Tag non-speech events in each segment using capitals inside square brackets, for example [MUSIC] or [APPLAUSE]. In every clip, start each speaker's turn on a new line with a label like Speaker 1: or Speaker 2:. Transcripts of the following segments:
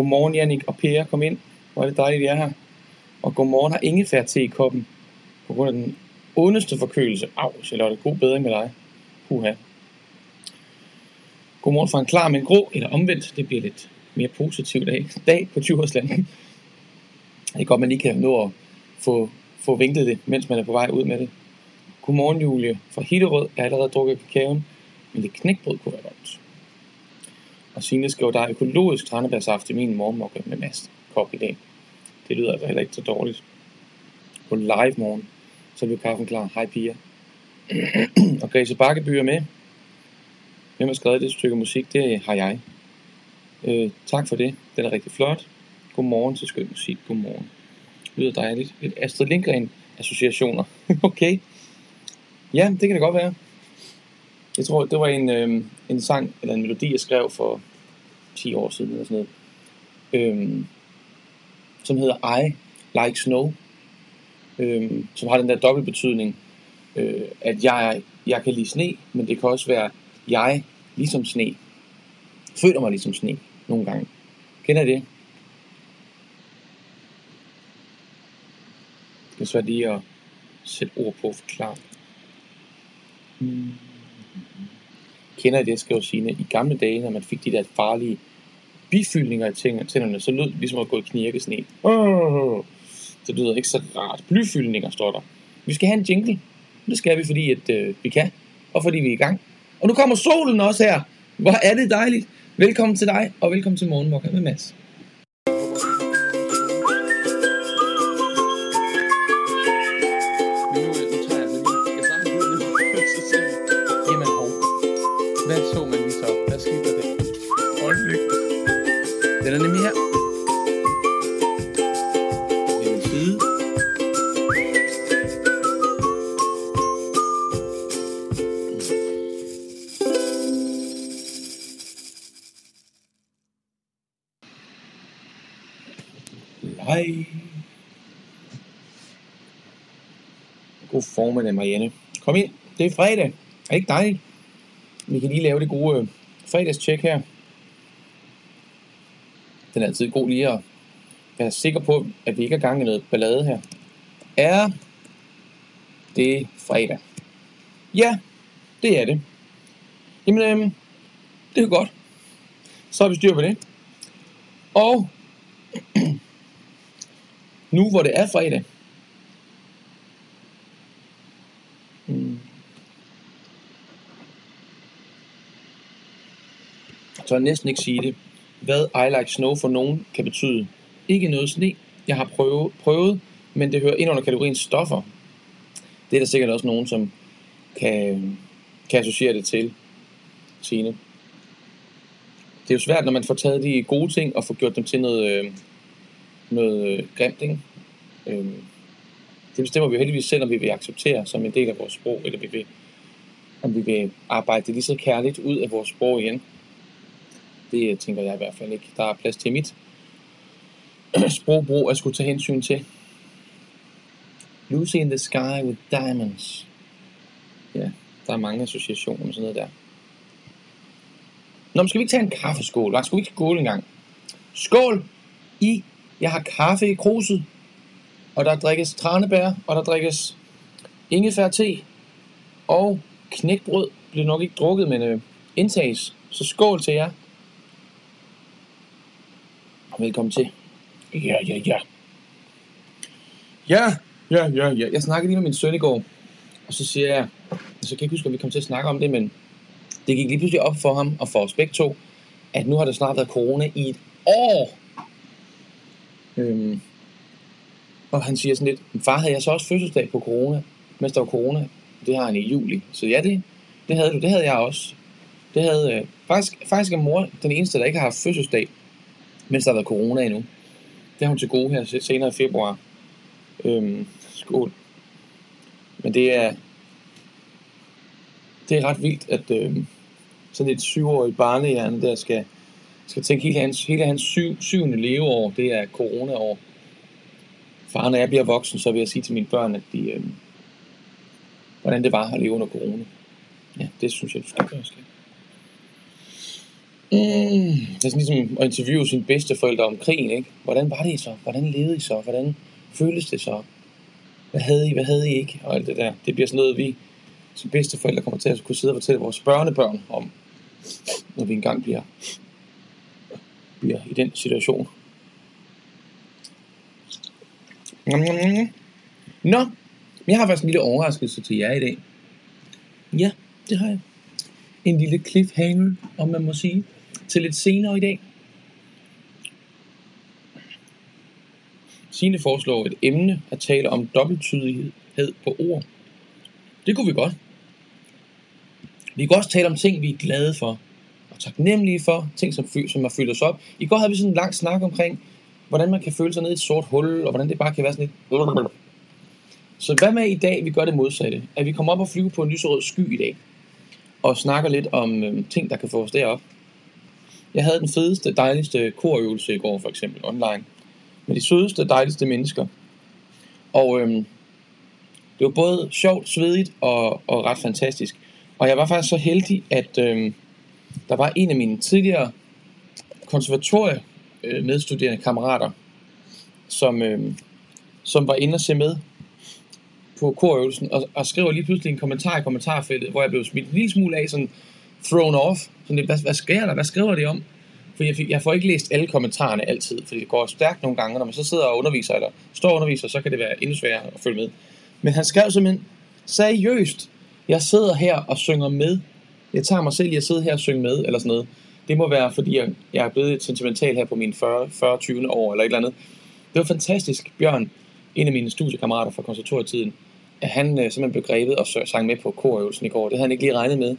Speaker 1: Godmorgen Jannik og Per, kom ind. Hvor er det dejligt, I er her. Og godmorgen har ingefær te i koppen. På grund af den ondeste forkølelse. Au, Charlotte, god bedring med dig. Puha. Godmorgen fra en klar, men grå, eller omvendt. Det bliver lidt mere positivt dag, dag på Djursland. Det er godt, man lige kan nå at få, få vinklet det, mens man er på vej ud med det. Godmorgen Julie fra Hitterød. er allerede drukket kakaoen, men det knækbrød kunne være godt. Og Signe skriver, der er økologisk tranebærsaft i min morgenmokke med mast kop i dag. Det lyder altså heller ikke så dårligt. På live morgen, så bliver kaffen klar. Hej piger. [CLEARS THROAT] og Græse Bakkeby er med. Hvem har skrevet det stykke musik? Det har jeg. Øh, tak for det. Den er rigtig flot. Godmorgen til skøn musik. Godmorgen. Det lyder dejligt. Et Astrid Lindgren associationer. [LAUGHS] okay. Ja, det kan det godt være. Jeg tror, det var en, øh, en sang, eller en melodi, jeg skrev for 10 år siden, eller sådan noget. Øh, som hedder I Like Snow. Øh, som har den der dobbelt betydning, øh, at jeg, jeg kan lide sne, men det kan også være, jeg ligesom sne. Føler mig ligesom sne nogle gange. Kender I det? Det er svært lige at sætte ord på og forklare. Mm. Kender I det, skriver Signe, i gamle dage, når man fik de der farlige bifyldninger i tænderne, så lød det ligesom at gå i knirkesne. Oh, det lyder ikke så rart. Blyfyldninger står der. Vi skal have en jingle. Det skal vi, fordi at, øh, vi kan, og fordi vi er i gang. Og nu kommer solen også her. Hvor er det dejligt. Velkommen til dig, og velkommen til Morgenmokka med Mads. Det er fredag. Er det ikke dejligt? Vi kan lige lave det gode øh, fredagstjek her. Den er altid god lige at være sikker på, at vi ikke er gang i noget ballade her. Er det fredag? Ja, det er det. Jamen, øhm, det er godt. Så har vi styr på det. Og [CLEARS THROAT] nu hvor det er fredag, så næsten ikke sige det. Hvad I like snow for nogen kan betyde. Ikke noget sne. Jeg har prøvet, prøvet men det hører ind under kategorien stoffer. Det er der sikkert også nogen, som kan, kan associere det til. Tine. Det er jo svært, når man får taget de gode ting og får gjort dem til noget, øh, noget øh, grimt, ikke? Øhm, det bestemmer vi jo heldigvis selv, om vi vil acceptere som en del af vores sprog, eller vi vil, om vi vil arbejde det lige så kærligt ud af vores sprog igen. Det øh, tænker jeg i hvert fald ikke. Der er plads til mit [CLEARS THROAT] sprogbrug at skulle tage hensyn til. Lucy in the sky with diamonds. Ja, der er mange associationer og sådan noget der. Nå, men skal vi ikke tage en kaffeskål? Nej, skal vi ikke skåle en gang? Skål i, jeg har kaffe i kruset, og der drikkes tranebær, og der drikkes ingefær te, og knækbrød bliver nok ikke drukket, men øh, indtages. Så skål til jer. Velkommen til. Ja, ja, ja. Ja, ja, ja, ja. Jeg snakkede lige med min søn i går, og så siger jeg, så kan jeg ikke huske, om vi kom til at snakke om det, men det gik lige pludselig op for ham og for os begge to, at nu har der snart været corona i et år. Øhm, og han siger sådan lidt, far havde jeg så også fødselsdag på corona, mens der var corona. Det har han i juli. Så ja, det, det havde du. Det havde jeg også. Det havde, øh, faktisk, faktisk er mor den eneste, der ikke har haft fødselsdag, mens der har været corona endnu. Det har hun til gode her senere i februar. Øhm, skål. Men det er, det er ret vildt, at øh, sådan et syvårigt barnehjerne der skal, skal tænke hele hans, hele hans syv, syvende leveår, det er coronaår. Far, når jeg bliver voksen, så vil jeg sige til mine børn, at de, øh, hvordan det var at leve under corona. Ja, det synes jeg, du skal gøre. Mm, det er sådan ligesom at interviewe sine bedste forældre om krigen, ikke? Hvordan var det I så? Hvordan levede I så? Hvordan føltes det så? Hvad havde I, hvad havde I ikke? Og alt det der. Det bliver sådan noget, vi som bedste forældre kommer til at kunne sidde og fortælle vores børnebørn om, når vi engang bliver, bliver i den situation. Nå, jeg har faktisk en lille overraskelse til jer i dag. Ja, det har jeg. En lille cliffhanger, om man må sige, til lidt senere i dag. Signe foreslår et emne at tale om dobbelttydighed på ord. Det kunne vi godt. Vi kan også tale om ting, vi er glade for, og taknemmelige for, ting, som, som har fyldt os op. I går havde vi sådan en lang snak omkring, hvordan man kan føle sig ned i et sort hul, og hvordan det bare kan være sådan lidt... Så hvad med i dag, vi gør det modsatte? At vi kommer op og flyver på en lyserød sky i dag, og snakker lidt om øh, ting, der kan få os derop. Jeg havde den fedeste, dejligste korøvelse i går, for eksempel online, med de sødeste, dejligste mennesker. Og øhm, det var både sjovt, svedigt og, og ret fantastisk. Og jeg var faktisk så heldig, at øhm, der var en af mine tidligere konservatorie øh, medstuderende kammerater, som, øhm, som var inde og se med på korøvelsen, og, og skriver lige pludselig en kommentar i kommentarfeltet, hvor jeg blev smidt en lille smule af, sådan thrown off. Sådan lidt, hvad, hvad sker der? Hvad skriver de om? For jeg, fik, jeg får ikke læst alle kommentarerne altid, fordi det går stærkt nogle gange, når man så sidder og underviser, eller står og underviser, så kan det være endnu sværere at følge med. Men han skrev simpelthen, seriøst, jeg sidder her og synger med. Jeg tager mig selv i at sidde her og synge med, eller sådan noget. Det må være, fordi jeg, jeg er blevet sentimental her på mine 40, 40 20. år, eller et eller andet. Det var fantastisk, Bjørn, en af mine studiekammerater fra konservatorietiden, at han øh, simpelthen blev grebet og sang med på korøvelsen i går. Det havde han ikke lige regnet med.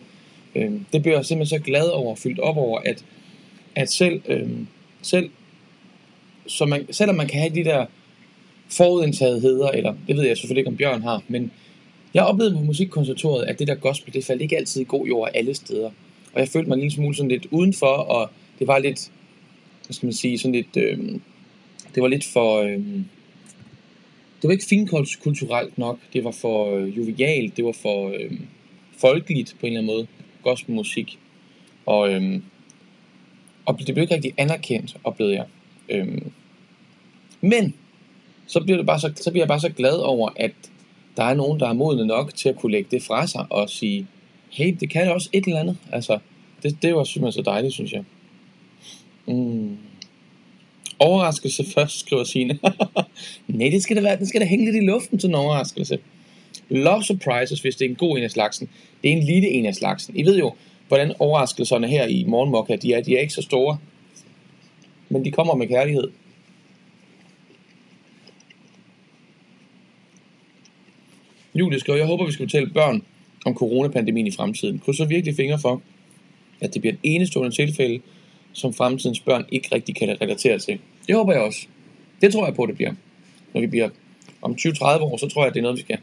Speaker 1: Øh, det blev jeg simpelthen så glad over, fyldt op over, at, at selv, øh, selv, så man, selvom man kan have de der forudindtagetheder, eller det ved jeg selvfølgelig ikke, om Bjørn har, men jeg oplevede på musikkonservatoriet, at det der gospel, det faldt ikke altid i god jord alle steder. Og jeg følte mig en lille smule sådan lidt udenfor, og det var lidt, hvad skal man sige, sådan lidt, øh, det var lidt for, øh, det var ikke finkulturelt nok, det var for øh, jovialt, det var for øh, folkeligt på en eller anden måde, gospelmusik. Og, øhm, og det blev ikke rigtig anerkendt, oplevede jeg. Øhm, men så bliver, det bare så, så bliver jeg bare så glad over, at der er nogen, der er modne nok til at kunne lægge det fra sig og sige, hey, det kan også et eller andet. Altså, det, det var simpelthen så dejligt, synes jeg. Mm. Overraskelse [LAUGHS] først, skriver Signe. [LAUGHS] Nej, det skal da være, den skal da hænge lidt i luften til en overraskelse. Love surprises, hvis det er en god en af slagsen. Det er en lille en af slagsen. I ved jo, hvordan overraskelserne her i Morgenmokka, de er, de er ikke så store. Men de kommer med kærlighed. Julie skriver, jeg håber, vi skal fortælle børn om coronapandemien i fremtiden. Krydser virkelig fingre for, at det bliver et enestående tilfælde, som fremtidens børn ikke rigtig kan relatere til. Det håber jeg også. Det tror jeg på, det bliver. Når vi bliver om 20-30 år, så tror jeg, det er noget, vi skal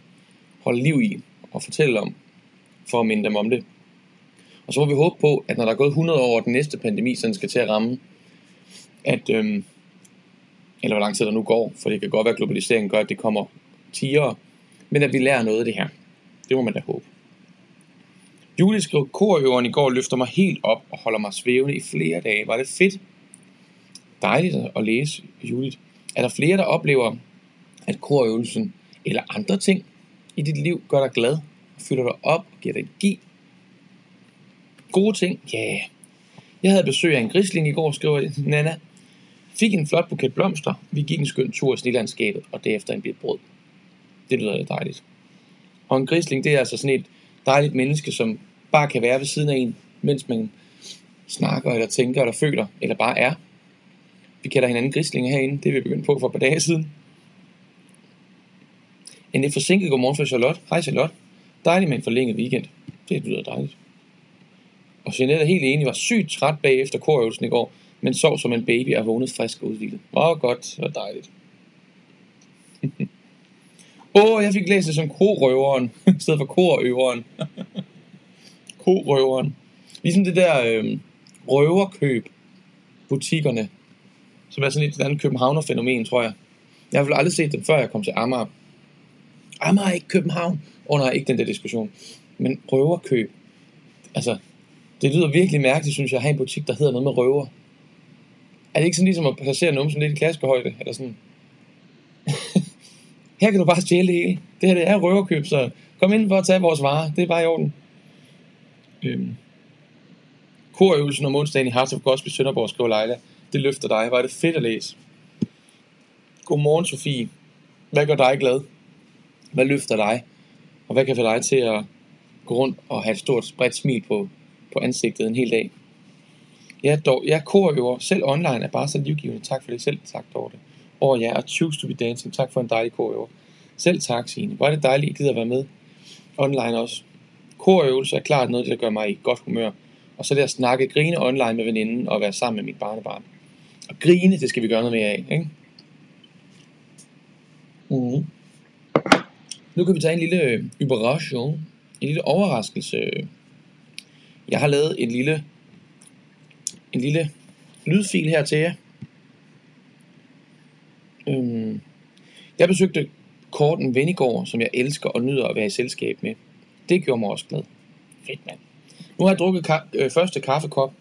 Speaker 1: holde liv i og fortælle om, for at minde dem om det. Og så må vi håbe på, at når der er gået 100 år, og den næste pandemi sådan skal til at ramme, at, øhm, eller hvor lang tid der nu går, for det kan godt være, at globaliseringen gør, at det kommer tiere, men at vi lærer noget af det her. Det må man da håbe. Julie skrev, korøveren i går løfter mig helt op og holder mig svævende i flere dage. Var det fedt? Dejligt at læse, Julie. Er der flere, der oplever, at korøvelsen eller andre ting i dit liv gør dig glad, fylder dig op giver dig energi? Gode ting? Ja. Yeah. Jeg havde besøg af en grisling i går, skriver Nana. Fik en flot buket blomster. Vi gik en skøn tur i snilandskabet, og derefter en bit brød. Det lyder dejligt. Og en grisling, det er altså sådan et dejligt menneske, som bare kan være ved siden af en, mens man snakker, eller tænker, eller føler, eller bare er. Vi kalder hinanden grislinger herinde, det er vi begyndt på for et par dage siden. En lidt forsinket godmorgen fra Charlotte. Hej Charlotte. Dejligt med en forlænget weekend. Det lyder dejligt. Og Jeanette er helt enig, var sygt træt bagefter korøvelsen i går, men sov som en baby og vågnede frisk og udviklet. Åh, godt, og dejligt. [LAUGHS] Åh, oh, jeg fik læst det som korøveren, [LAUGHS] i stedet for korøveren. [LAUGHS] korøveren. Ligesom det der øh, røverkøb butikkerne, som er sådan et andet københavner-fænomen, tror jeg. Jeg har aldrig set dem, før jeg kom til Amager. Amager ikke København. Åh oh, nej, ikke den der diskussion. Men røverkøb. Altså, Det lyder virkelig mærkeligt, synes jeg, at have en butik, der hedder noget med røver. Er det ikke sådan ligesom at placere nogen som lidt i klaskehøjde? Eller sådan? [LAUGHS] her kan du bare stjæle det hele. Det her det er røverkøb, så kom ind for at tage vores varer. Det er bare i orden. Øhm. Korøvelsen om onsdagen i Hearts of Gospel Sønderborg, skriver Leila. Det løfter dig. Var det fedt at læse. Godmorgen, Sofie. Hvad gør dig glad? Hvad løfter dig? Og hvad kan få dig til at gå rundt og have et stort, bredt smil på, på ansigtet en hel dag? Ja, dog, jeg korøver selv online er bare så livgivende. Tak for det selv, tak Dorte. Og ja, og Choose to be Dancing, tak for en dejlig korøver. Selv tak, Signe. Hvor er det dejligt, at I gider at være med online også. Korøvelse er klart noget, der gør mig i godt humør. Og så det at snakke, grine online med veninden og være sammen med mit barnebarn. Og grine, det skal vi gøre noget mere af, ikke? Mm. Nu kan vi tage en lille øh, überraschung, en lille overraskelse. Jeg har lavet en lille, en lille lydfil her til jer. Øhm, jeg besøgte Korten Venigård, som jeg elsker og nyder at være i selskab med. Det gjorde mig også glad. Fedt, mand. Nu har jeg drukket ka- øh, første kaffekop.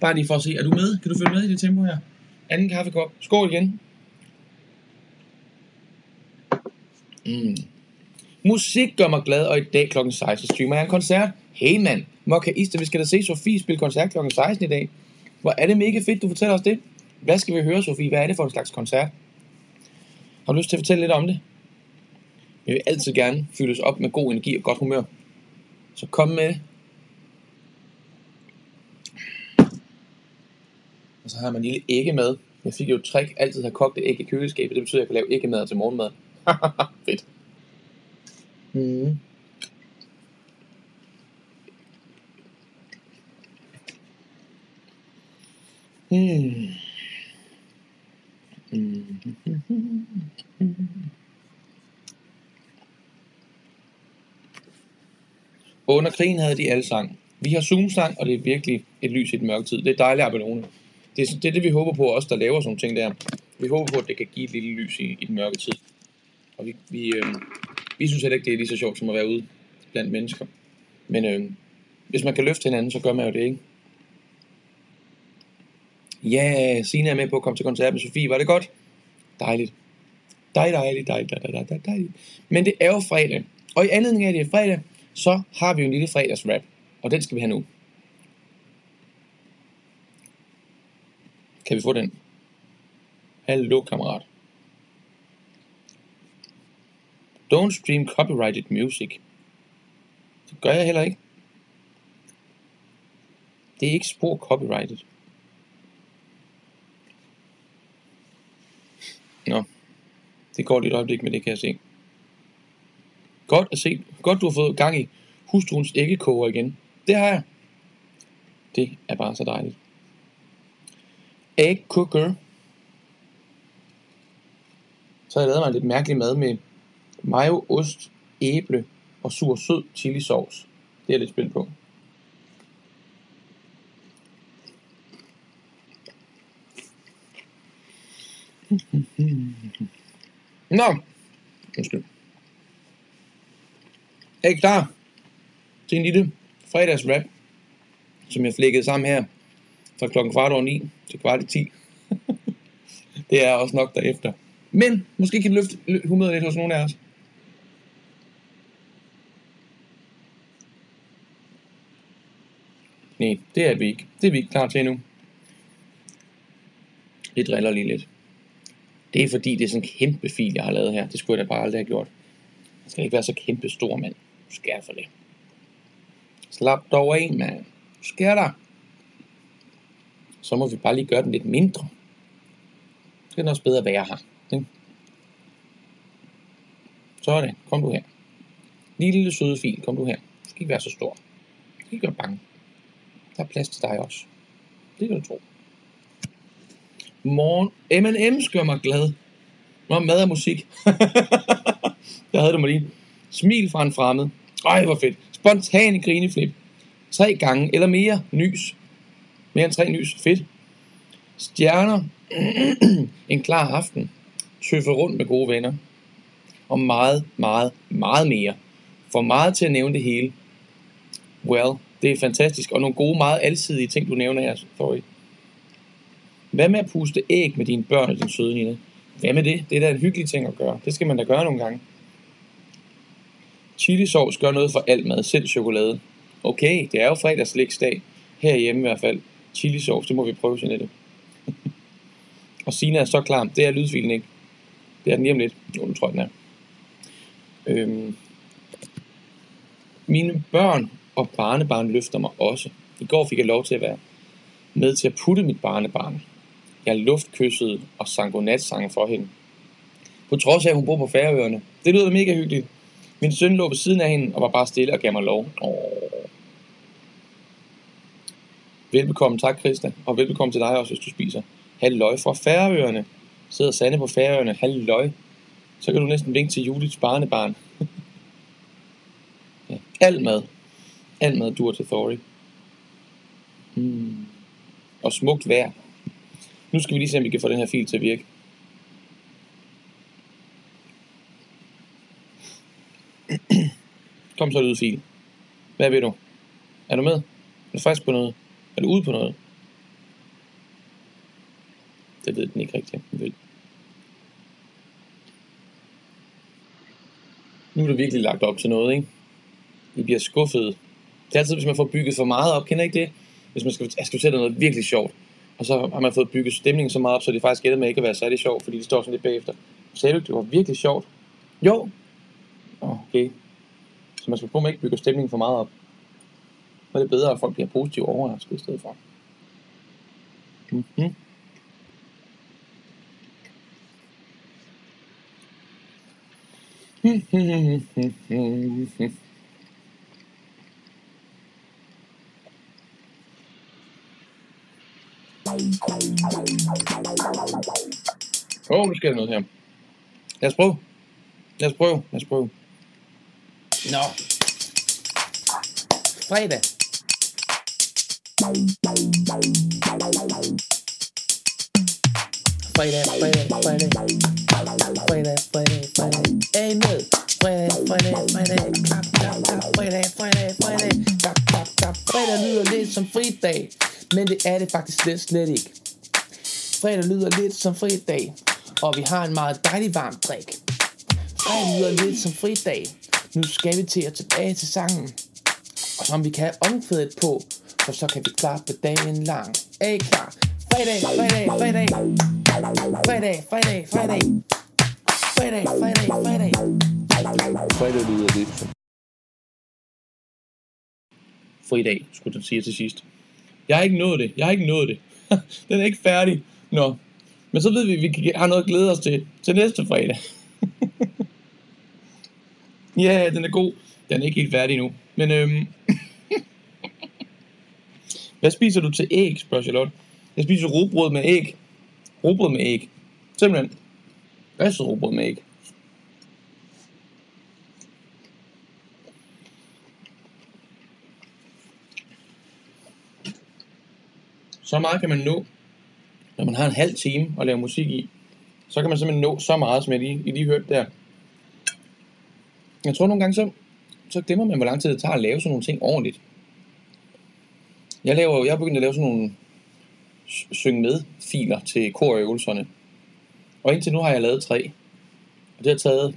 Speaker 1: Bare lige for at se, er du med? Kan du følge med i det tempo her? Anden kaffekop. Skål igen. Mm. Musik gør mig glad, og i dag kl. 16 streamer jeg en koncert. Hey mand, Mokkaiste, vi skal da se Sofie spille koncert kl. 16 i dag. Hvor er det mega fedt, du fortæller os det. Hvad skal vi høre, Sofie? Hvad er det for en slags koncert? Har du lyst til at fortælle lidt om det? Vi vil altid gerne fyldes op med god energi og godt humør. Så kom med. Og så har man en lille æggemad. Jeg fik jo et trick, altid have kogt æg i køleskabet. Det betyder, at jeg kan lave æggemad til morgenmad. [LAUGHS] Fedt. Mm. Mm. Mm. Under krigen havde de alle sang. Vi har Zoom-sang, og det er virkelig et lys i den mørke tid. Det er dejligt, Abelone. Det er, det er det, vi håber på, os der laver sådan nogle ting der. Vi håber på, at det kan give et lille lys i, i den mørke tid. Og vi, vi, øh, vi synes heller ikke, det er lige så sjovt som at være ude blandt mennesker. Men øh, hvis man kan løfte hinanden, så gør man jo det, ikke? Ja, Signe er med på at komme til koncert med Sofie. Var det godt? Dejligt. Dejligt, dejligt, dejligt, dejligt, dejligt, dejligt. Men det er jo fredag. Og i anledning af, at det er fredag, så har vi jo en lille fredagsrap. Og den skal vi have nu. Kan vi få den? Hallo, kammerat. Don't stream copyrighted music. Det gør jeg heller ikke. Det er ikke spor copyrighted. Nå, det går lige et øjeblik med det, kan jeg se. Godt at se. Godt, du har fået gang i hustruens æggekoger igen. Det har jeg. Det er bare så dejligt. Egg cooker. Så har jeg lavet mig lidt mærkelig mad med mayo, ost, æble og sur sød chili sauce. Det er jeg lidt spændt på. [LAUGHS] Nå, undskyld. Er I klar til en lille fredagsrap, som jeg flækkede sammen her fra klokken kvart over 9 til kvart i 10. [LAUGHS] det er også nok derefter. Men måske kan det løfte humøret lidt hos nogle af os. Nej, det er vi ikke. Det er vi ikke klar til endnu. Det driller lige lidt. Det er fordi, det er sådan en kæmpe fil, jeg har lavet her. Det skulle jeg da bare aldrig have gjort. Jeg skal ikke være så kæmpe stor, mand. Du skal for det. Slap dog af, mand. Du skal der. Så må vi bare lige gøre den lidt mindre. Så skal den også bedre være her. Ikke? Sådan, kom du her. Lille, lille søde fil, kom du her. Du skal ikke være så stor. Du skal ikke være bange. Der er plads til dig også. Det kan du tro. Morgen. M&M's gør mig glad. Nå, mad og musik. [LAUGHS] Jeg havde det mig lige. Smil fra en fremmed. Ej, hvor fedt. Spontan grineflip. Tre gange eller mere nys. Mere end tre nys. Fedt. Stjerner. [CLEARS THROAT] en klar aften. Tøffe rundt med gode venner. Og meget, meget, meget mere. For meget til at nævne det hele. Well, det er fantastisk, og nogle gode, meget alsidige ting, du nævner her, Thori. Hvad med at puste æg med dine børn og din søde Nina? Hvad med det? Det er da en hyggelig ting at gøre. Det skal man da gøre nogle gange. Chili gør noget for alt mad, selv chokolade. Okay, det er jo fredagslægsdag. Herhjemme i hvert fald. Chili det må vi prøve, Jeanette. [LAUGHS] og Sina er så klar. Det er lydfilen ikke. Det er den lige lidt. Jo, den tror jeg, den er. Øhm. Mine børn og barnebarn løfter mig også. I går fik jeg lov til at være med til at putte mit barnebarn. Jeg luftkyssede og sang godnatsange for hende. På trods af, at hun bor på Færøerne. Det lyder mega hyggeligt. Min søn lå ved siden af hende og var bare stille og gav mig lov. Åh. Velbekomme, tak Christa, og velbekomme til dig også, hvis du spiser. Halløj fra Færøerne. Sidder Sande på Færøerne. Halløj. Så kan du næsten vinke til Julits barnebarn. [LAUGHS] ja. Al mad. Al mad dur til Thori. Hmm. Og smukt vejr. Nu skal vi lige se, om vi kan få den her fil til at virke. Kom så ud, fil. Hvad vil du? Er du med? Er du frisk på noget? Er du ude på noget? Det ved den ikke rigtigt, den vil. Nu er det virkelig lagt op til noget, ikke? I bliver skuffet. Det er altid, hvis man får bygget for meget op. Kender ikke det? Hvis man skal, jeg skal fortælle noget virkelig sjovt. Og så har man fået bygget stemningen så meget op, så det faktisk ender med ikke at være særlig sjovt, fordi det står sådan lidt bagefter. Sagde du ikke, det var virkelig sjovt? Jo. Okay. Så man skal prøve, at ikke bygger stemningen for meget op. Så er det bedre, at folk bliver positivt overrasket i stedet for. Mm-hmm. Åh, oh, nu sker der noget her. Lad os prøve. Lad os prøve. Lad os prøve. Nå. Fredag. Fredag, fredag, fredag. Fredag, fredag, fredag. Hey med. Fredag, fredag, fredag. Klap, klap, klap. Fredag, fredag, fredag. Klap, klap, klap. Fredag lyder lidt som fridag, men det er det faktisk slet, slet ikke. Fredag lyder lidt som fridag, og vi har en meget dejlig varm drik. Fredag lyder lidt som fridag. Nu skal vi til at tilbage til sangen. Og som vi kan have omkvædet på, for så kan vi klappe dagen lang. Er I klar? Fredag, fredag, fredag. Fredag, fredag, fredag. Fredag, fredag, fredag. Fredag lyder lidt som fridag, skulle du sige til sidst. Jeg har ikke nået det. Jeg har ikke nået det. [LAUGHS] Den er ikke færdig. Nå. Men så ved vi, at vi har noget at glæde os til til næste fredag. [LAUGHS] ja, den er god. Den er ikke helt færdig nu. Men øhm... [LAUGHS] Hvad spiser du til æg, spørger Charlotte. Jeg spiser robrød med æg. Robrød med æg. Simpelthen. Hvad så robrød med æg? Så meget kan man nå, når man har en halv time at lave musik i. Så kan man simpelthen nå så meget, som jeg lige, I lige hørte der. Jeg tror nogle gange, så, så glemmer man, hvor lang tid det tager at lave sådan nogle ting ordentligt. Jeg, laver, jeg har begyndt at lave sådan nogle synge med filer til korøvelserne. Og indtil nu har jeg lavet tre. Og det har taget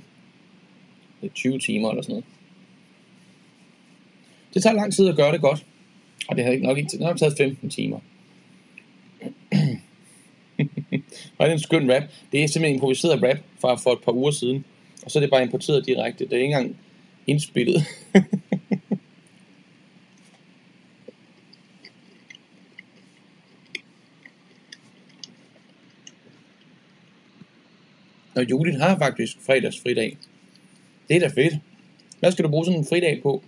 Speaker 1: 20 timer eller sådan noget. Det tager lang tid at gøre det godt. Og det har ikke nok ikke det har taget 15 timer. Og det er en skøn rap. Det er simpelthen improviseret rap fra for et par uger siden. Og så er det bare importeret direkte. Det er ikke engang indspillet. [LAUGHS] Og Judith har faktisk fredagsfridag. Det er da fedt. Hvad skal du bruge sådan en fridag på?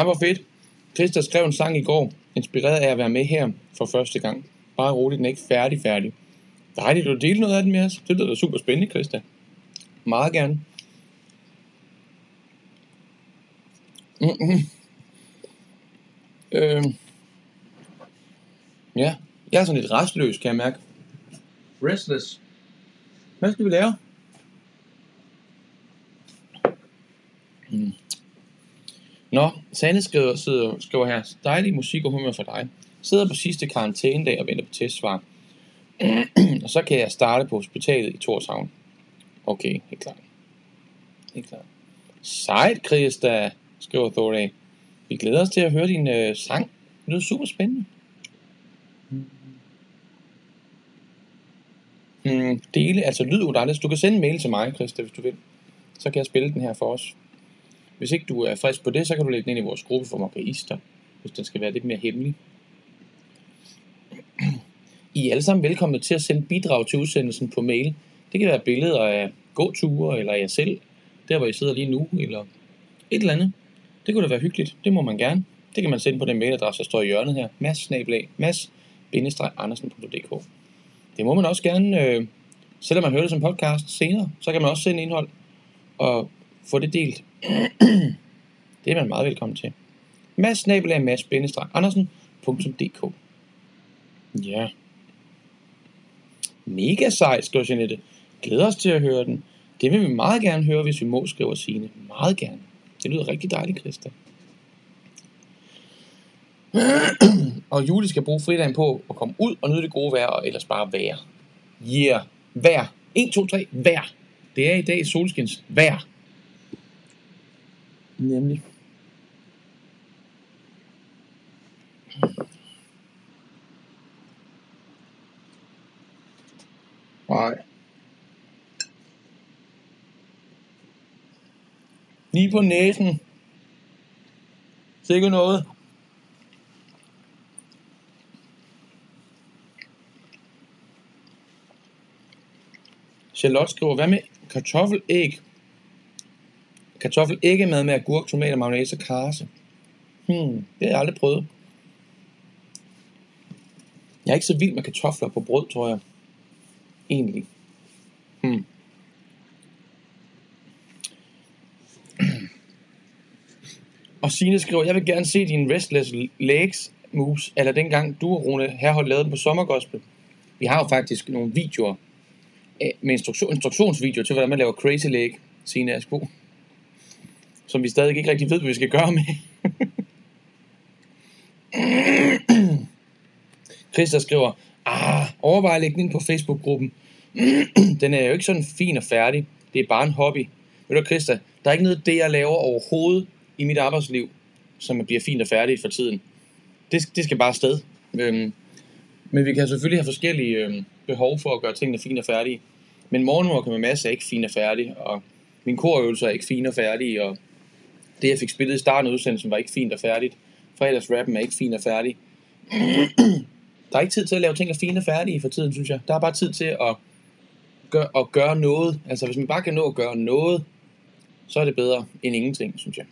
Speaker 1: Nej, hvor fedt. Christa skrev en sang i går, inspireret af at være med her for første gang. Bare roligt, den er ikke færdig færdig. Dejligt, du dele noget af den med os. Det lyder super spændende, Christa. Meget gerne. Mm-hmm. [CLEARS THROAT] Øh, ja, jeg er sådan lidt restløs, kan jeg mærke. Restless. Hvad skal vi lave? Hmm. Nå, Sanne skriver, sidder, skriver her, dejlig musik og humør for dig. Sidder på sidste karantænedag og venter på testsvar. [CLEARS THROAT] og så kan jeg starte på hospitalet i Torshavn. Okay, helt klart. Helt klart. Sejt, Christa, skriver Thorday. Vi glæder os til at høre din øh, sang. Det lyder super spændende. Mm, dele, altså lyd udrettet. Du kan sende en mail til mig, Christa, hvis du vil. Så kan jeg spille den her for os. Hvis ikke du er frisk på det, så kan du lægge den ind i vores gruppe for mokaister, hvis den skal være lidt mere hemmelig. I er alle sammen velkomne til at sende bidrag til udsendelsen på mail. Det kan være billeder af gåture, eller jer selv, der hvor I sidder lige nu, eller et eller andet. Det kunne da være hyggeligt. Det må man gerne. Det kan man sende på den mailadresse, der står i hjørnet her. mads mads andersen.dk Det må man også gerne, øh, selvom man hører det som podcast senere, så kan man også sende indhold og få det delt. det er man meget velkommen til. mads andersen.dk Ja. Mega sej, skriver Jeanette. Glæder os til at høre den. Det vil vi meget gerne høre, hvis vi må, skriver Signe. Meget gerne. Det lyder rigtig dejligt, Christa. [CLEARS THROAT] og Julie skal bruge fridagen på at komme ud og nyde det gode vejr, og ellers bare være. Yeah. Vær. 1, 2, 3. Vær. Det er i dag solskins vær. Nemlig. Nej. 9 på næsen. Sikke noget. Charlotte skriver, hvad med kartoffelæg? Kartoffel mad med agurk, tomater, mayonnaise og karse. Hmm, det har jeg aldrig prøvet. Jeg er ikke så vild med kartofler på brød, tror jeg. Egentlig. Hmm. [CLEARS THROAT] Og Signe skriver, jeg vil gerne se dine restless legs moves, eller dengang du og Rune Herhold lavede dem på Sommergospel. Vi har jo faktisk nogle videoer eh, med instruktion, instruktionsvideoer til, hvordan man laver crazy leg, Signe Askbo. Som vi stadig ikke rigtig ved, hvad vi skal gøre med. Christa skriver, ah, overvej at lægge den ind på Facebook-gruppen. den er jo ikke sådan fin og færdig. Det er bare en hobby. Ved du, Christa, der er ikke noget det, jeg laver overhovedet i mit arbejdsliv, som bliver fint og færdigt for tiden. Det, det skal bare sted. Øhm, men vi kan selvfølgelig have forskellige øhm, behov for at gøre tingene fint og færdige. Men morgenmorgen med masse er ikke fint og færdig, og min korøvelser er ikke fint og færdige, og det jeg fik spillet i starten af udsendelsen var ikke fint og færdigt. Fredagsrappen er ikke fint og færdig. [CLEARS THROAT] Der er ikke tid til at lave ting og fint og færdige for tiden, synes jeg. Der er bare tid til at gøre, at gøre noget. Altså hvis man bare kan nå at gøre noget, så er det bedre end ingenting, synes jeg.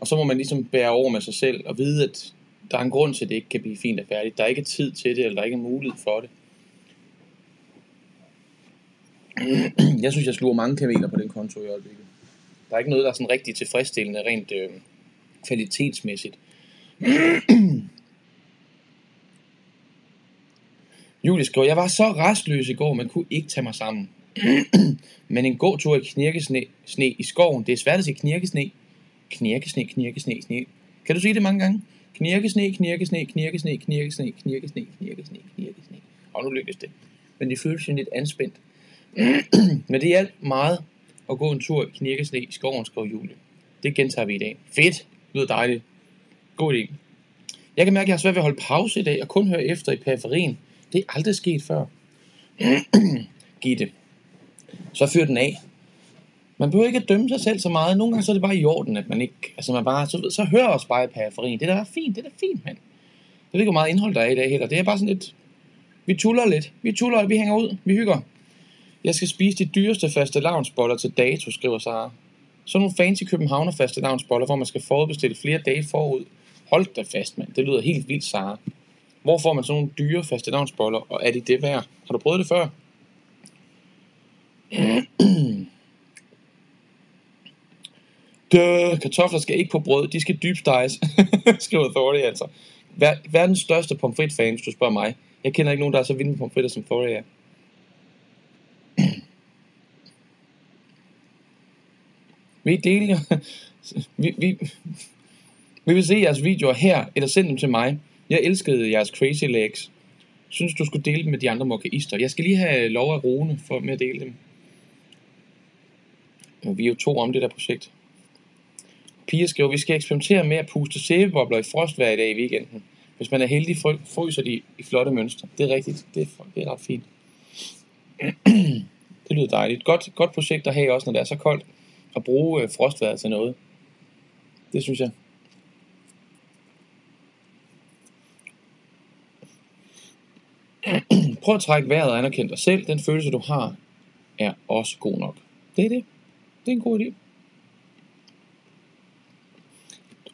Speaker 1: Og så må man ligesom bære over med sig selv og vide, at der er en grund til, at det ikke kan blive fint og færdigt. Der er ikke tid til det, eller der er ikke mulighed for det. [CLEARS THROAT] Jeg synes, jeg sluger mange kameler på den konto i øjeblikket. Der er ikke noget, der er sådan rigtig tilfredsstillende, rent øh, kvalitetsmæssigt. [CLEARS THROAT] Julie skriver, jeg var så restløs i går, man kunne ikke tage mig sammen. [CLEARS THROAT] Men en god tur i knirkesne sne i skoven, det er svært at sige knirkesne. Knirkesne, knirkesne, sne. Kan du sige det mange gange? Knirkesne, knirkesne, knirkesne, knirkesne, knirkesne, knirkesne, knirkesne. Og nu lykkes det. Men det føles jo lidt anspændt. [CLEARS THROAT] Men det hjalp meget og gå en tur i knirkesne i skoven, skrev Julie. Det gentager vi i dag. Fedt. Lyder dejligt. God idé. Jeg kan mærke, at jeg har svært ved at holde pause i dag og kun høre efter i periferien. Det er aldrig sket før. [CLEARS THROAT] Gitte. Så fyr den af. Man behøver ikke at dømme sig selv så meget. Nogle gange så er det bare i orden, at man ikke... Altså man bare... Så, så hører os bare i periferien. Det er fint. Det der er fint, mand. Jeg ved ikke, hvor meget indhold der er i dag heller. Det er bare sådan lidt... Vi tuller lidt. Vi tuller, vi hænger ud. Vi hygger. Jeg skal spise de dyreste faste lavnsboller til dato, skriver Sara. Så nogle fancy københavner faste lavnsboller, hvor man skal forudbestille flere dage forud. Hold da fast, mand. Det lyder helt vildt, Sara. Hvor får man sådan nogle dyre faste lavnsboller, og er de det værd? Har du prøvet det før? [CLEARS THROAT] Døh, kartofler skal ikke på brød, de skal dybsteges, [LAUGHS] skriver Thorley altså. Ver, verdens største pomfrit-fan, hvis du spørger mig. Jeg kender ikke nogen, der er så vild med pomfritter, som Thorley er. Vi deler [LAUGHS] vi, vi, vi vil se jeres videoer her, eller send dem til mig. Jeg elskede jeres crazy legs. Synes du skulle dele dem med de andre mokkaister. Jeg skal lige have lov af Rune for med at dele dem. Og Vi er jo to om det der projekt. Pia skriver, vi skal eksperimentere med at puste sæbebobler i frostvejr i dag i weekenden. Hvis man er heldig, fryser de i flotte mønstre. Det er rigtigt. Det er, det er ret fint. [CLEARS THROAT] det lyder dejligt. Godt, godt projekt at have også, når det er så koldt. At bruge øh, frostvejret til noget. Det synes jeg. [CLEARS THROAT] Prøv at trække vejret og anerkende dig selv. Den følelse, du har, er også god nok. Det er det. Det er en god idé.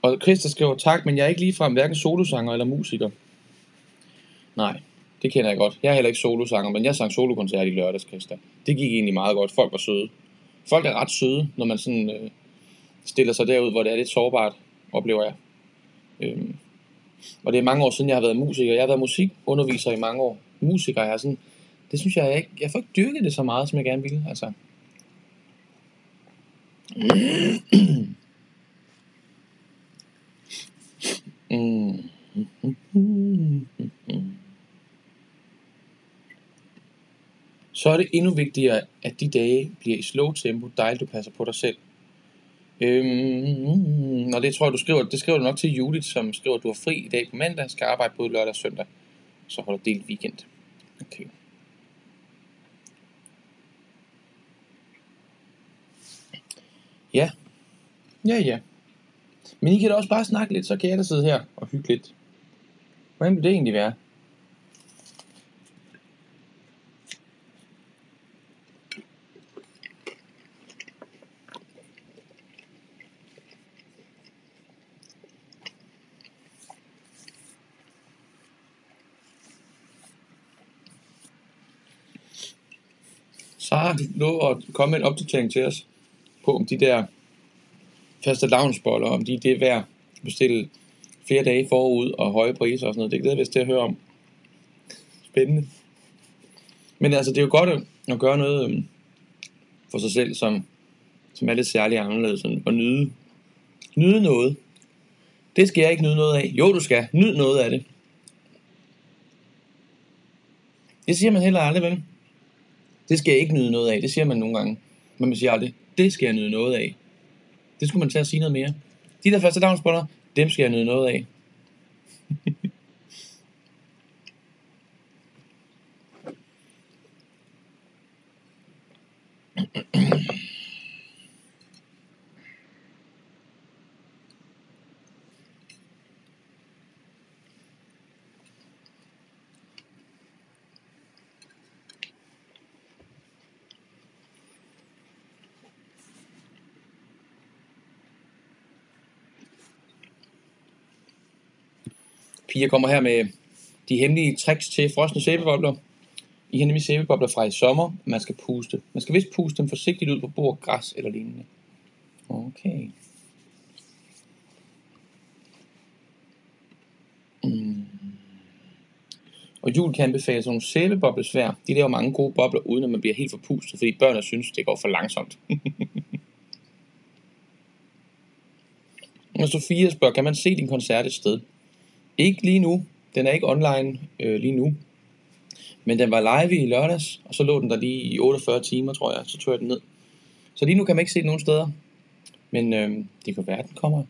Speaker 1: Og Christa skriver, tak, men jeg er ikke ligefrem hverken solosanger eller musiker. Nej, det kender jeg godt. Jeg er heller ikke solosanger, men jeg sang solokoncert i lørdags, Christa. Det gik egentlig meget godt. Folk var søde. Folk er ret søde, når man sådan øh, stiller sig derud, hvor det er lidt sårbart, oplever jeg. Øhm, og det er mange år siden, jeg har været musiker. Jeg har været musikunderviser i mange år. Musiker er sådan, det synes jeg ikke, jeg får ikke dyrket det så meget, som jeg gerne ville. Altså. [CLEARS THROAT] Mm. Så er det endnu vigtigere, at de dage bliver i slow tempo, dejligt du passer på dig selv. Øhm, og det tror jeg, du skriver, det skriver du nok til Judith, som skriver, at du har fri i dag på mandag, skal arbejde både lørdag og søndag. Så holder delt weekend. Okay. Ja. Ja, ja. Men I kan da også bare snakke lidt, så kan jeg da sidde her og hygge lidt. Hvordan vil det egentlig være? Nå at komme med en opdatering til os på om de der faste lavnsboller, om de det er værd at bestille flere dage forud og høje priser og sådan noget. Det glæder jeg til at høre om. Spændende. Men altså, det er jo godt at gøre noget øhm, for sig selv, som, som er lidt særligt anderledes, og nyde, nyde noget. Det skal jeg ikke nyde noget af. Jo, du skal. Nyd noget af det. Det siger man heller aldrig, vel? Det skal jeg ikke nyde noget af. Det siger man nogle gange. Men man siger aldrig, det skal jeg nyde noget af. Det skulle man tage at sige noget mere. De der første dagsboller, dem skal jeg nyde noget af. [LAUGHS] Pia kommer her med de hemmelige tricks til frosne sæbebobler. I hemmelige sæbebobler fra i sommer. Man skal puste. Man skal vist puste dem forsigtigt ud på bord, græs eller lignende. Okay. Mm. Og jul kan anbefale sådan nogle sæbeboblesvær. De laver mange gode bobler, uden at man bliver helt forpustet, fordi børnene synes, det går for langsomt. [LAUGHS] og Sofia spørger, kan man se din koncert et sted? Ikke lige nu. Den er ikke online øh, lige nu. Men den var live i lørdags, og så lå den der lige i 48 timer, tror jeg. Så tog jeg den ned. Så lige nu kan man ikke se den nogen steder. Men øh, det kan være, at den kommer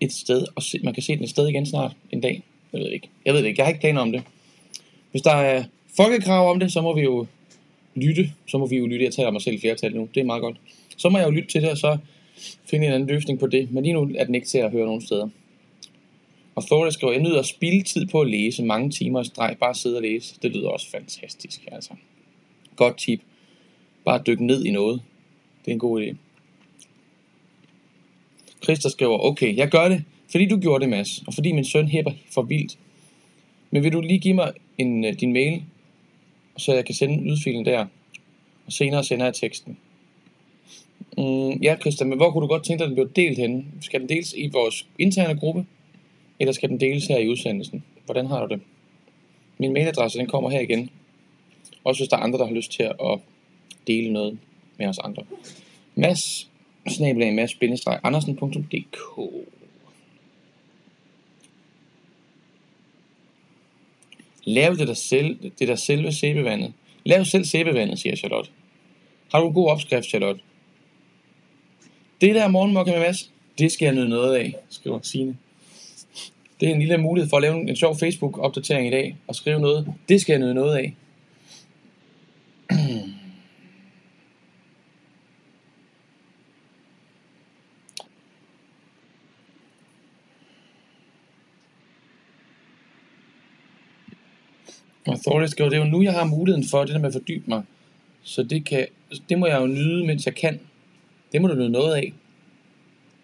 Speaker 1: et sted, og se, man kan se den et sted igen snart en dag. Jeg ved ikke. Jeg ved det ikke. Jeg har ikke planer om det. Hvis der er folkekrav om det, så må vi jo lytte. Så må vi jo lytte. Jeg taler mig selv i flertal nu. Det er meget godt. Så må jeg jo lytte til det, og så finde en anden løsning på det. Men lige nu er den ikke til at høre nogen steder. Og Thorne skriver, jeg nyder at spilde tid på at læse mange timer i streg, bare sidde og læse. Det lyder også fantastisk, altså. Godt tip. Bare dykke ned i noget. Det er en god idé. Christer skriver, okay, jeg gør det, fordi du gjorde det, Mads, og fordi min søn hæpper for vildt. Men vil du lige give mig en, øh, din mail, så jeg kan sende lydfilen der, og senere sender jeg teksten. Mm, ja, Christian, men hvor kunne du godt tænke dig, at den blev delt henne? Skal den deles i vores interne gruppe, eller skal den deles her i udsendelsen? Hvordan har du det? Min mailadresse, den kommer her igen. Også hvis der er andre, der har lyst til at dele noget med os andre. Mads, snabelag mads-andersen.dk Lav det der, selv, det der selve sæbevandet. Lav selv sæbevandet, siger Charlotte. Har du en god opskrift, Charlotte? Det der morgenmokke med Mads, det skal jeg nyde noget af, skriver Signe. Det er en lille mulighed for at lave en, en sjov Facebook-opdatering i dag og skrive noget. Det skal jeg nyde noget af. Og Thorley skriver, det er jo nu, jeg har muligheden for det der med at fordybe mig. Så det, kan, det må jeg jo nyde, mens jeg kan. Det må du nyde noget af.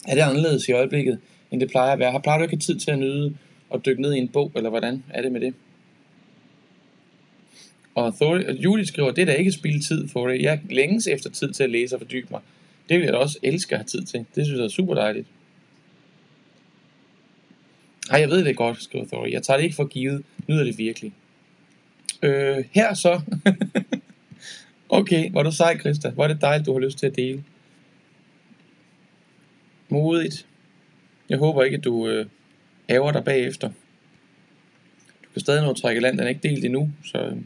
Speaker 1: Er det anderledes i øjeblikket, end det plejer at være? Har plejer du ikke tid til at nyde og dykke ned i en bog, eller hvordan er det med det? Og Thor, Julie skriver, det er da ikke spilde tid for det. Jeg længes efter tid til at læse og fordybe mig. Det vil jeg da også elske at have tid til. Det synes jeg er super dejligt. Ej, jeg ved det godt, skriver Thor. Jeg tager det ikke for givet. Nyder det virkelig. Øh, her så. [LAUGHS] okay, var du sej, Christa. Var det dejligt, du har lyst til at dele. Modigt. Jeg håber ikke, at du øh, ærger dig bagefter. Du kan stadig nå at trække land, den er ikke delt endnu, så øh,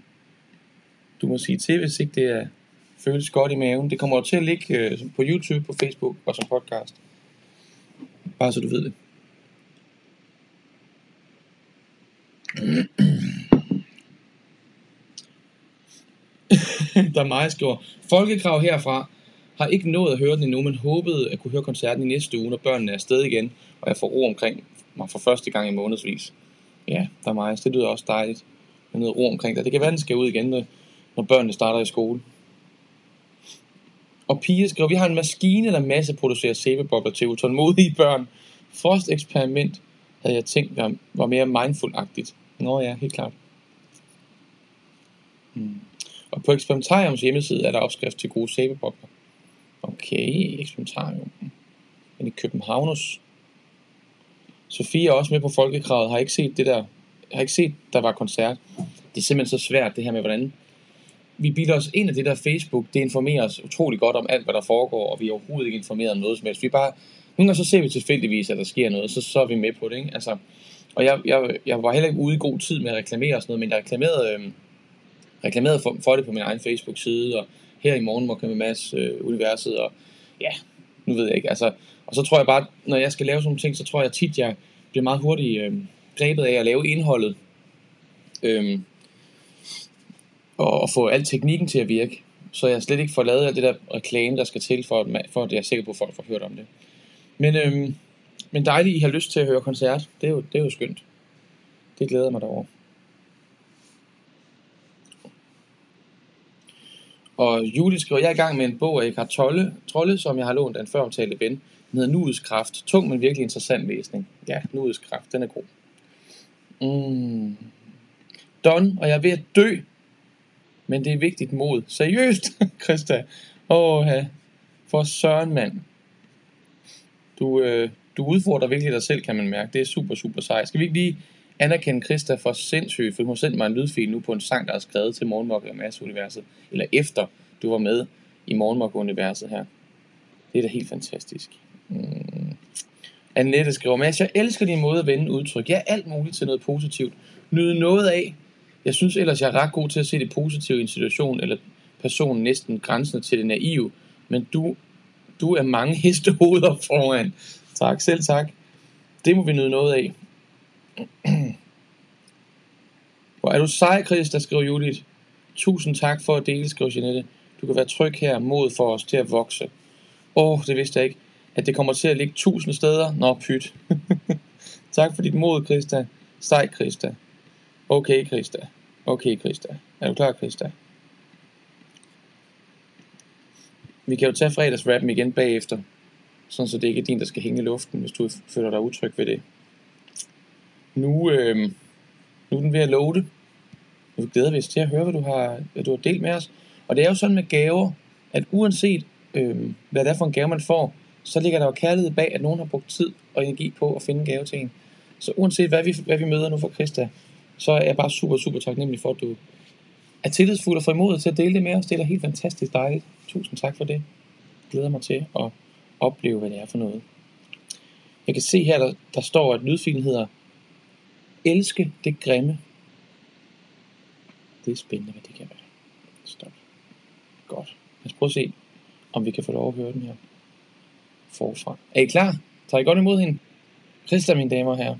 Speaker 1: du må sige til, hvis ikke det er, føles godt i maven. Det kommer til at ligge øh, på YouTube, på Facebook og som podcast. Bare så du ved det. [CLEARS THROAT] der er meget skriver, Folkekrav herfra har ikke nået at høre den endnu, men håbede at kunne høre koncerten i næste uge, når børnene er afsted igen, og jeg får ro omkring mig for første gang i månedsvis. Ja, der er. Det lyder også dejligt med noget ro omkring dig. Det kan være, den skal ud igen, når børnene starter i skole. Og Pia skriver, vi har en maskine, der masse producerer sæbebobler til utålmodige børn. Frost eksperiment havde jeg tænkt var, var mere mindful-agtigt. Nå ja, helt klart. Hmm. Og på Experimentariums hjemmeside er der opskrift til gode sæbebobler. Okay, Experimentarium. Men i Københavnus. Sofie er også med på folkekravet, har ikke set det der, har ikke set, der var koncert. Det er simpelthen så svært, det her med, hvordan vi bilder os ind af det der Facebook, det informerer os utrolig godt om alt, hvad der foregår, og vi er overhovedet ikke informeret om noget som helst. Vi bare, nogle gange så ser vi tilfældigvis, at der sker noget, så, så er vi med på det. Ikke? Altså, og jeg, jeg, jeg var heller ikke ude i god tid med at reklamere og sådan noget, men jeg reklamerede, øh, reklamerede for, for det på min egen Facebook-side, og her i morgen må komme med Mads øh, universet, og ja, nu ved jeg ikke, altså, og så tror jeg bare, når jeg skal lave sådan nogle ting, så tror jeg tit, jeg bliver meget hurtigt øh, grebet af at lave indholdet, øh, og, og få al teknikken til at virke, så jeg slet ikke får lavet alt det der reklame, der skal til, for at, for at jeg er sikker på, at folk får hørt om det. Men, øh, men dejligt, I har lyst til at høre koncert, det er jo, det er jo skønt. Det glæder mig derover. Og Julie skriver, jeg er i gang med en bog af Eckhart Tolle, Trolle, som jeg har lånt af en før omtalte ven. Den hedder Nuets Kraft. Tung, men virkelig interessant læsning. Ja, Nuets Kraft, den er god. Mm. Don, og jeg er ved at dø. Men det er vigtigt mod. Seriøst, [LAUGHS] Christa. Åh. For søren, mand. Du, øh, du udfordrer virkelig dig selv, kan man mærke. Det er super, super sejt. Skal vi ikke lige anerkende Krista for sindssygt, for hun har sendt mig en lydfil nu på en sang, der er skrevet til Morgenmok og Mads-universet, eller efter du var med i Morgenmok-universet her. Det er da helt fantastisk. Mm. Annette skriver, Mads, jeg elsker din måde at vende udtryk. Jeg er alt muligt til noget positivt. Nyde noget af. Jeg synes ellers, jeg er ret god til at se det positive i en situation, eller personen næsten grænsen til det naive. Men du, du er mange [LAUGHS] hestehoveder foran. Tak, selv tak. Det må vi nyde noget af. [CLEARS THROAT] Hvor er du sej, Chris, der skriver Judith. Tusind tak for at dele, skriver Jeanette. Du kan være tryg her, mod for os til at vokse. Åh, oh, det vidste jeg ikke. At det kommer til at ligge tusind steder? Nå, pyt. [LAUGHS] tak for dit mod, Krista. Sej, Krista. Okay, Krista. Okay, Krista. Er du klar, Krista? Vi kan jo tage fredagsrappen igen bagefter. Sådan så det ikke er din, der skal hænge i luften, hvis du føler dig utryg ved det. Nu, øh, nu er den ved at loade. Nu glæder vi os til at høre, hvad du, har, hvad du har delt med os. Og det er jo sådan med gaver, at uanset
Speaker 2: øh, hvad det er for en gave, man får, så ligger der jo kærlighed bag, at nogen har brugt tid og energi på at finde en gave til en. Så uanset hvad vi, hvad vi møder nu fra Krista, så er jeg bare super, super taknemmelig for, at du er tillidsfuld og får imod til at dele det med os. Det er helt fantastisk dejligt. Tusind tak for det. Jeg glæder mig til at opleve, hvad det er for noget. Jeg kan se her, der, der står, at lydfilen hedder Elske det grimme. Det er spændende, hvad det kan være. Stop. Godt. Lad os prøve at se, om vi kan få lov at høre den her forfra. Er I klar? Tager I godt imod hende? Christa, mine damer og herrer.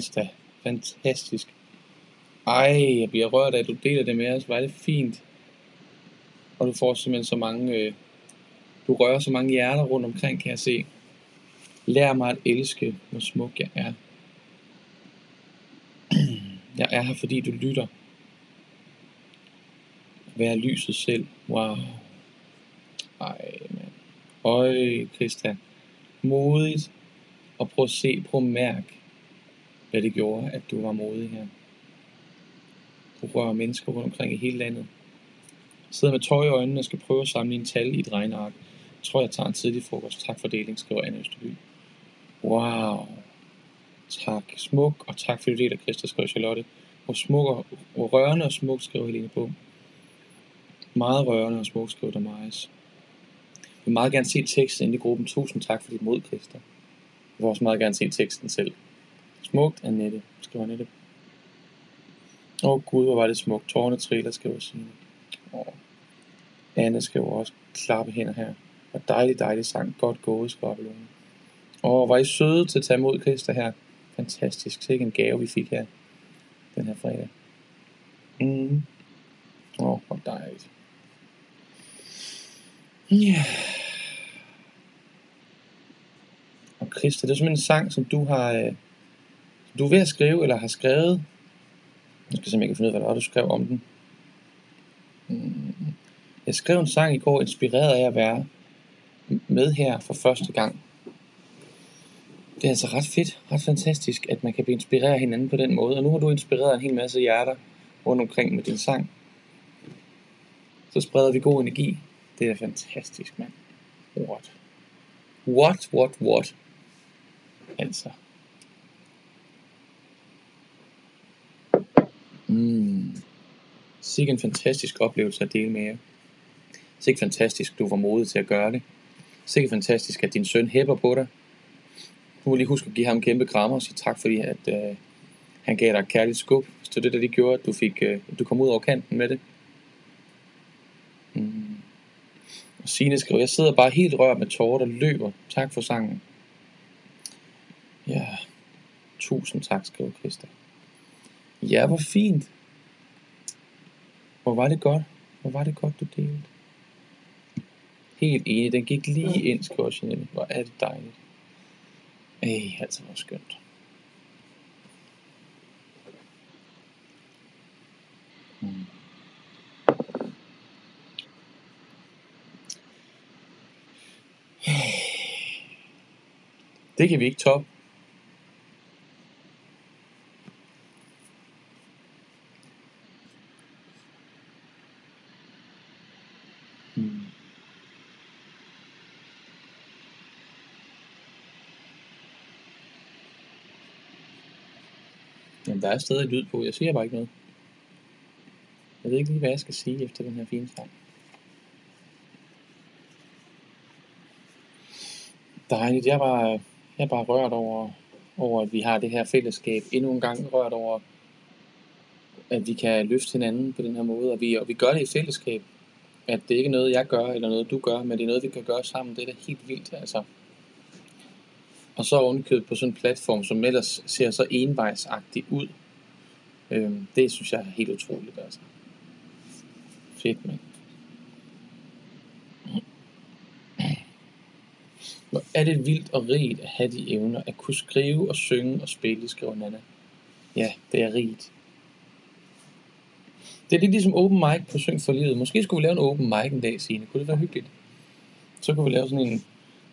Speaker 2: Wow, Krista. Fantastisk. Ej, jeg bliver rørt af, at du deler det med os. Var det fint. Og du får simpelthen så mange... Øh, du rører så mange hjerter rundt omkring, kan jeg se. Lær mig at elske, hvor smuk jeg er. Jeg er her, fordi du lytter. Vær lyset selv. Wow. Ej, mand. Øj, Christian. Modigt. Og prøv at se, prøv at mærke, hvad det gjorde, at du var modig her. Du rører mennesker rundt omkring i hele landet. Sidder med tøj i øjnene og skal prøve at samle en tal i et regneark. Jeg tror, jeg tager en tidlig frokost. Tak for deling, skriver Anne Østerby. Wow. Tak. Smuk, og tak for det, der Christa skriver Charlotte. Hvor smuk og hvor rørende og smuk, skriver Helene på. Meget rørende og smuk, skriver der Majas. Jeg vil meget gerne se teksten inde i gruppen. Tusind tak for dit mod, Christa. Jeg vil også meget gerne se teksten selv. Smukt, Annette, skriver Annette. Åh oh, gud, hvor var det smukt. Tårne triller, skriver Signe. Oh. Anne skriver også klappe hænder her. Og dejlig, dejlig sang. Godt gået, skriver Lone. Åh, oh, var I søde til at tage imod Christer her. Fantastisk. Sikke en gave, vi fik her den her fredag. Mm. Åh, oh, hvor dejligt. Ja. Yeah.
Speaker 1: Christa, det er simpelthen en sang, som du har... Øh, du er ved at skrive, eller har skrevet. Jeg skal simpelthen ikke finde ud af, hvad det var, du skrev om den. Mm. Jeg skrev en sang i går, inspireret af at være med her for første gang. Det er altså ret fedt, ret fantastisk, at man kan blive inspireret af hinanden på den måde. Og nu har du inspireret en hel masse hjerter rundt omkring med din sang. Så spreder vi god energi. Det er fantastisk, mand. What? What, what, what? Altså. Mm. Sikke en fantastisk oplevelse at dele med jer. Sikke fantastisk, du var modig til at gøre det. Sikke fantastisk, at din søn hæpper på dig. Du må lige huske at give ham en kæmpe krammer og sige tak, fordi at, øh, han gav dig et kærligt skub. Hvis det det, der de gjorde, at du, fik, øh, du kom ud over kanten med det. Mm. Og Signe skriver, jeg sidder bare helt rørt med tårer, der løber. Tak for sangen. Ja, tusind tak, skriver Christa. Ja, hvor fint. Hvor var det godt. Hvor var det godt, du delte. Helt enig, den gik lige ind, skriver Jeanette. Hvor er det dejligt. Ej, altså hvor skønt. Hmm. Det kan vi ikke toppe. Der er stadig lyd på. Jeg siger bare ikke noget. Jeg ved ikke lige, hvad jeg skal sige efter den her fine sang. Dejligt. Jeg var, bare, jeg bare rørt over, over, at vi har det her fællesskab. Endnu en gang rørt over, at vi kan løfte hinanden på den her måde. Og vi, og vi gør det i fællesskab. At det ikke er noget, jeg gør, eller noget, du gør, men det er noget, vi kan gøre sammen. Det er da helt vildt, altså. Og så ovenkøbet på sådan en platform, som ellers ser så envejsagtig ud. Øh, det synes jeg er helt utroligt, altså. Fedt, mand. Hvor er det vildt og rigt at have de evner, at kunne skrive og synge og spille, skriver Nana. Ja, det er rigt. Det er lidt ligesom open mic på Syng for Livet. Måske skulle vi lave en open mic en dag, Signe. Kunne det være hyggeligt? Så kunne vi lave sådan en...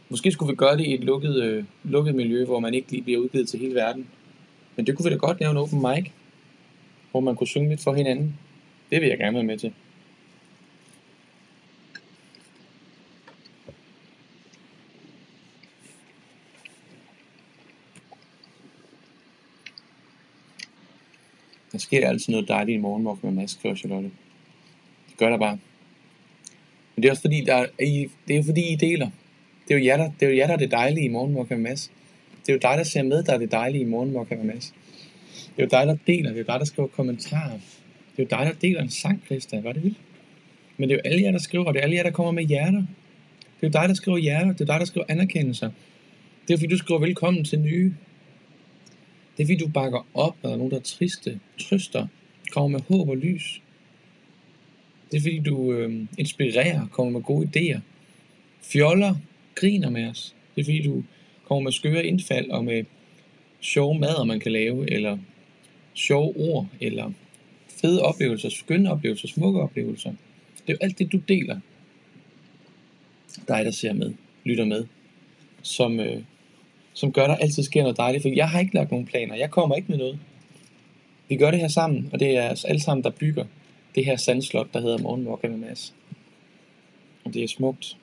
Speaker 1: Måske skulle vi gøre det i et lukket, øh, lukket miljø, hvor man ikke lige bliver udgivet til hele verden. Men det kunne vi da godt lave en open mic, hvor man kunne synge lidt for hinanden. Det vil jeg gerne være med til. Der sker altid noget dejligt i morgenmok med Mads, og Charlotte. Det gør der bare. Men det er også fordi, der er, I, det er fordi, I deler. Det er jo jer, der, det er, jo jer, der er det dejlige i morgenmok med Mads. Det er jo dig, der ser med, der er det dejlige i morgenmok med Mads. Det er jo dig, der deler. Det er jo dig, der skriver kommentarer. Det er jo dig, der deler en sang, Christa. Var det vildt? Men det er jo alle jer, der skriver, og det er alle jer, der kommer med hjerter. Det er jo dig, der skriver hjerter. Det er dig, der skriver anerkendelser. Det er fordi, du skriver velkommen til nye. Det er fordi, du bakker op, når der er nogen, der er triste, trøster, kommer med håb og lys. Det er fordi, du øh, inspirerer, kommer med gode idéer, fjoller, griner med os. Det er fordi, du kommer med skøre indfald og med sjove mader, man kan lave, eller sjove ord, eller fede oplevelser, skønne oplevelser, smukke oplevelser. Det er jo alt det, du deler. Dig, der ser med, lytter med, som, øh, som gør, der altid sker noget dejligt. For jeg har ikke lagt nogen planer. Jeg kommer ikke med noget. Vi gør det her sammen, og det er os alle sammen, der bygger det her sandslot, der hedder Morgenmok med Mads. Og det er smukt.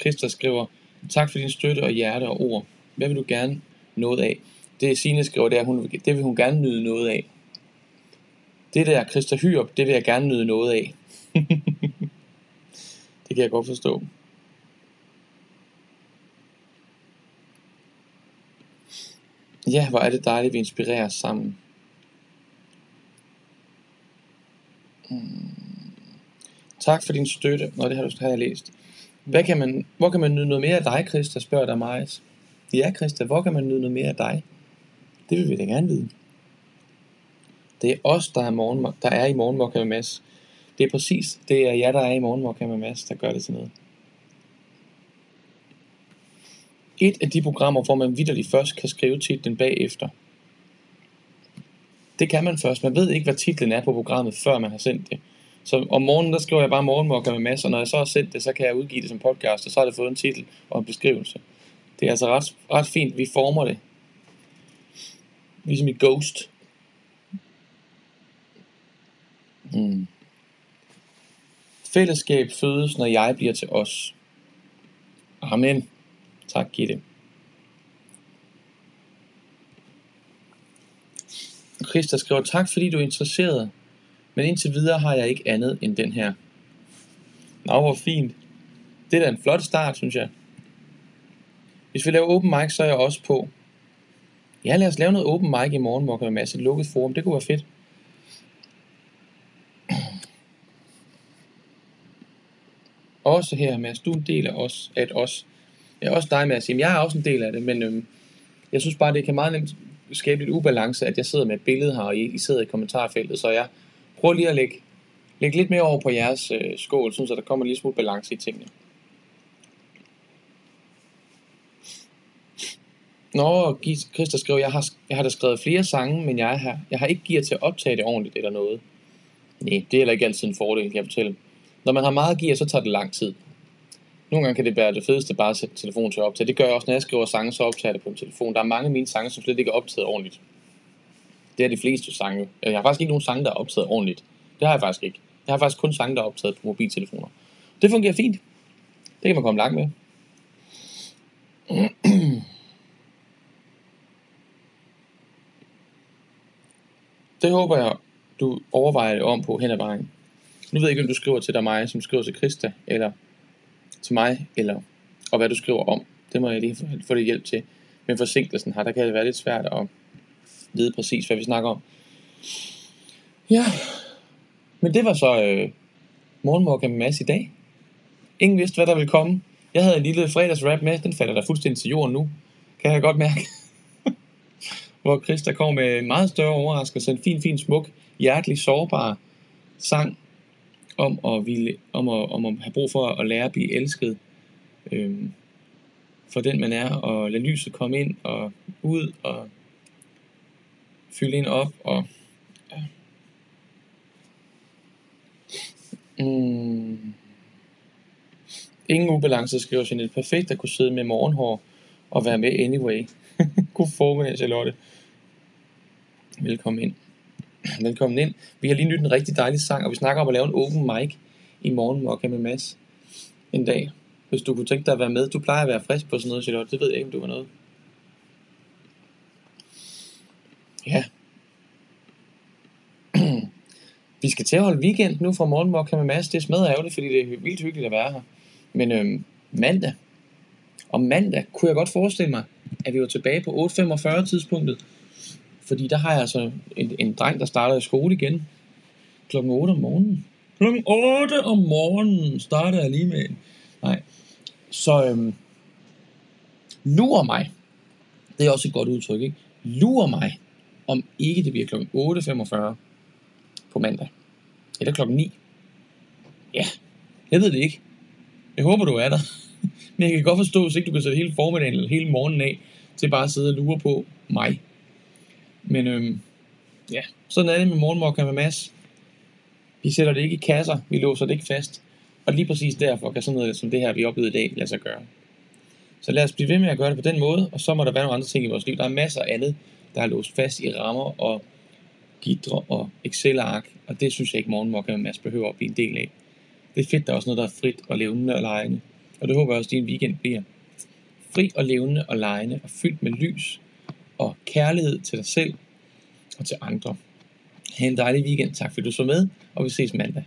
Speaker 1: Christa skriver, tak for din støtte og hjerte og ord. Hvad vil du gerne noget af? Det Signe skriver, det, er, hun, det vil hun gerne nyde noget af. Det der Christa Hyrup, det vil jeg gerne nyde noget af. [LAUGHS] det kan jeg godt forstå. Ja, hvor er det dejligt, at vi inspirerer sammen. Mm. Tak for din støtte. Nå, det har du har jeg læst. Hvad kan man, hvor kan man nyde noget mere af dig, Christa, spørger der mig. Ja, Christa, hvor kan man nyde noget mere af dig? Det vil vi da gerne vide. Det er os, der er, morgen, der er i morgenmokka med Mads. Det er præcis, det er jer, der er i morgenmokka med Mads, der gør det til noget. et af de programmer, hvor man vidderligt først kan skrive titlen bagefter. Det kan man først. Man ved ikke, hvad titlen er på programmet, før man har sendt det. Så om morgenen, der skriver jeg bare morgenmokker med masser, og når jeg så har sendt det, så kan jeg udgive det som podcast, og så har det fået en titel og en beskrivelse. Det er altså ret, ret fint, vi former det. Ligesom i Ghost. Hmm. Fællesskab fødes, når jeg bliver til os. Amen. Tak, Gitte. Christa skriver, tak fordi du er interesseret, men indtil videre har jeg ikke andet end den her. Nå, hvor fint. Det er da en flot start, synes jeg. Hvis vi laver open mic, så er jeg også på. Ja, lad os lave noget open mic i morgen, hvor kan være masse lukket forum. Det kunne være fedt. Også her, Mads, du er en del af os, at os. Ja, også dig, Mads. Jamen, jeg er også en del af det, men øhm, jeg synes bare, det kan meget nemt skabe lidt ubalance, at jeg sidder med et billede her, og I, I sidder i kommentarfeltet, så jeg Prøv lige at lægge, lægge lidt mere over på jeres øh, skål, så der kommer lige smule balance i tingene. Nå, Christa skrev, jeg har, jeg har da skrevet flere sange, men jeg har, jeg har ikke gear til at optage det ordentligt eller noget. Nej, det er heller ikke altid en fordel, kan jeg fortælle. Når man har meget gear, så tager det lang tid. Nogle gange kan det være det fedeste bare at sætte telefonen til at optage. Det gør jeg også, når jeg skriver sange, så optager jeg det på min telefon. Der er mange af mine sange, som slet ikke er optaget ordentligt. Det er de fleste sange. Øh, jeg har faktisk ikke nogen sange, der er optaget ordentligt. Det har jeg faktisk ikke. Jeg har faktisk kun sange, der er optaget på mobiltelefoner. Det fungerer fint. Det kan man komme langt med. [CLEARS THROAT] Det håber jeg, du overvejer det om på hen ad vejen. Nu ved jeg ikke, om du skriver til dig mig, som skriver til Krista, eller til mig, eller og hvad du skriver om. Det må jeg lige få lidt hjælp til. Men forsinkelsen her, der kan det være lidt svært at vide præcis, hvad vi snakker om. Ja, men det var så øh, morgenmorgen med Mads i dag. Ingen vidste, hvad der ville komme. Jeg havde en lille fredagsrap med, den falder der fuldstændig til jorden nu. Kan jeg godt mærke. [LAUGHS] Hvor Christa kom med en meget større overraskelse, en fin, fin, smuk, hjertelig, sårbar sang om at, ville, om at, om at have brug for at lære at blive elsket øhm, for den man er, og lade lyset komme ind og ud og fylde en op og ja. mm. Ingen ubalance, skriver Jeanette. Perfekt at kunne sidde med morgenhår og være med anyway. [LAUGHS] God formiddag, Charlotte. Velkommen ind. Velkommen ind. Vi har lige nyt en rigtig dejlig sang, og vi snakker om at lave en open mic i morgen Mokka med Mads en dag. Hvis du kunne tænke dig at være med. Du plejer at være frisk på sådan noget, Charlotte. Det ved jeg ikke, om du var noget. Ja. [CLEARS THROAT] vi skal til at holde weekend nu fra Morgenmokka med Mads. Det er smadret ærgerligt, fordi det er vildt hyggeligt at være her. Men øhm, mandag. Og mandag kunne jeg godt forestille mig, at vi var tilbage på 8.45 tidspunktet. Fordi der har jeg altså en, en dreng, der starter i skole igen klokken 8 om morgenen. Klokken 8 om morgenen starter jeg lige med en. Nej. Så øhm, lurer mig. Det er også et godt udtryk, ikke? Lurer mig, om ikke det bliver klokken 8.45 på mandag. Eller klokken 9. Ja, jeg ved det ikke. Jeg håber, du er der. [LAUGHS] Men jeg kan godt forstå, hvis ikke du kan sætte hele formiddagen eller hele morgenen af, til bare at sidde og lure på mig. Men øhm, ja, sådan er det med morgenmokken med Mads. Vi sætter det ikke i kasser, vi låser det ikke fast. Og lige præcis derfor kan sådan noget som det her, vi oplevede i dag, lade sig gøre. Så lad os blive ved med at gøre det på den måde, og så må der være nogle andre ting i vores liv. Der er masser af andet, der er låst fast i rammer og gidre og Excel-ark, og det synes jeg ikke morgenmokka med Mads behøver at blive en del af. Det er fedt, der er også noget, der er frit og levende og lejende. Og det håber jeg også, at din weekend bliver. Fri og levende og lejende og fyldt med lys og kærlighed til dig selv og til andre. Ha' en dejlig weekend. Tak fordi du så med, og vi ses mandag.